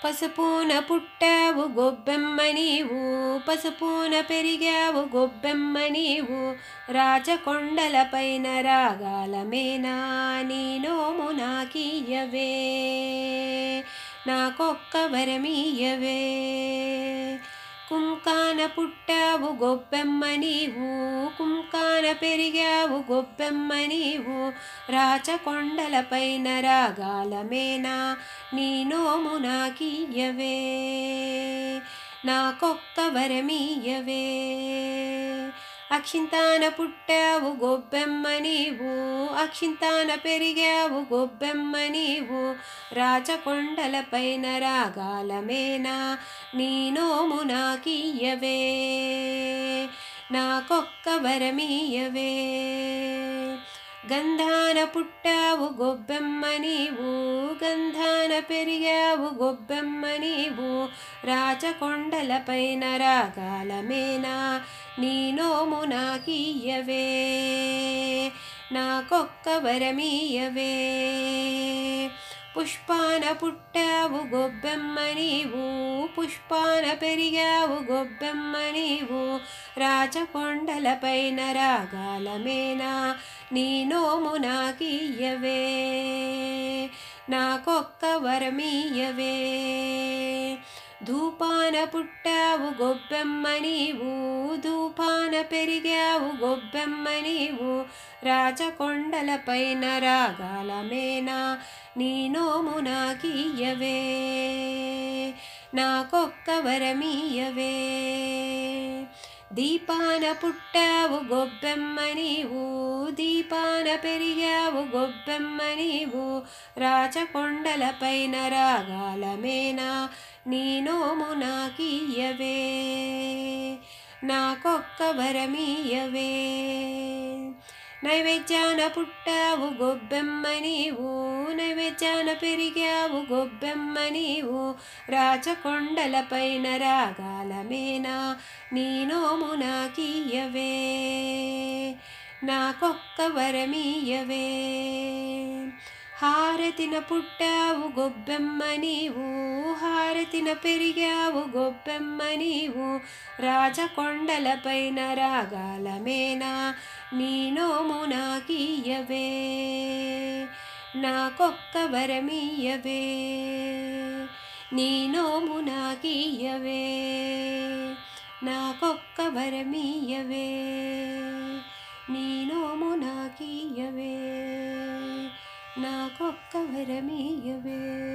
పసుపున పుట్టావు గొబ్బెమ్మ నీవు పసుపున పెరిగావు గొబ్బెమ్మ నీవు రాజకొండలపైన రాగాలమేనా నీ నోము నాకీయవే నాకొక్క వరమీయవే కుంకాన పుట్టావు గొబ్బెమ్మ నీవు కుంకాన పెరిగావు గొబ్బెమ్మ నీవు. రాచకొండలపైన రాగాలమేనా నీ నోము నాకీయవే నాకొక్క వరమీయవే. అక్షింతాన పుట్టావు గొబ్బెమ్మ నీవు అక్షింతాన పెరిగావు గొబ్బెమ్మ నీవు. రాచకొండలపైన రాగాలమేనా? నీ నోము నాకీయవే నాకొక్క వరమీయవే గంధాన పుట్టావు గొబ్బెమ్మ నీవు గంధాన పెరిగావు గొబ్బెమ్మ నీవు రాచకొండలపైన రాగాలమేనా? నీ నోము నాకీయవే నాకొక్క వరమీయవే. పుష్పాన పుట్టావు గొబ్బెమ్మ నీవు పుష్పాన పెరిగావు గొబ్బెమ్మ నీవు రాచకొండలపైన రాగాలమేనా నీ నోము నాకీయవే నాకొక్క వరమీయవే ధూపాన పుట్టావు గొబ్బెమ్మ నీవు ధూపాన పెరిగావు గొబ్బెమ్మ నీవు రాచకొండలపైన రాగాలమేనా నీ నోము నాకీయవే నాకొక్క వరమీయవే దీపాన పుట్టావు గొబ్బెమ్మ నీవు దీపాన పెరిగావు గొబ్బెమ్మ నీవు రాచకొండలపైన రాగాలమేనా నీ నోము నాకీయవే నాకొక్క వరమీయవే నైవేద్యాన పుట్టావు గొబ్బెమ్మ నీవు నైవేద్యాన పెరిగావు గొబ్బెమ్మ నీవు. రాచకొండలపైన రాగాలమేనా నీ నోము నాకీయవే నాకొక్క వరమీయవే. హారతిన పుట్టావు గొబ్బెమ్మ నీవు భారతిన పెరిగావు గొప్పెమ్మ నీవు. రాజకొండలపైన రాగాలమేనా? నీ నోము నాకీయవే. నాకొక్క వరమీయవే. నీ నోము నాకీయవే. నాకొక్క వరమీయవే. నీ నోము నాకీయవే. నాకొక్క వరమీయవే.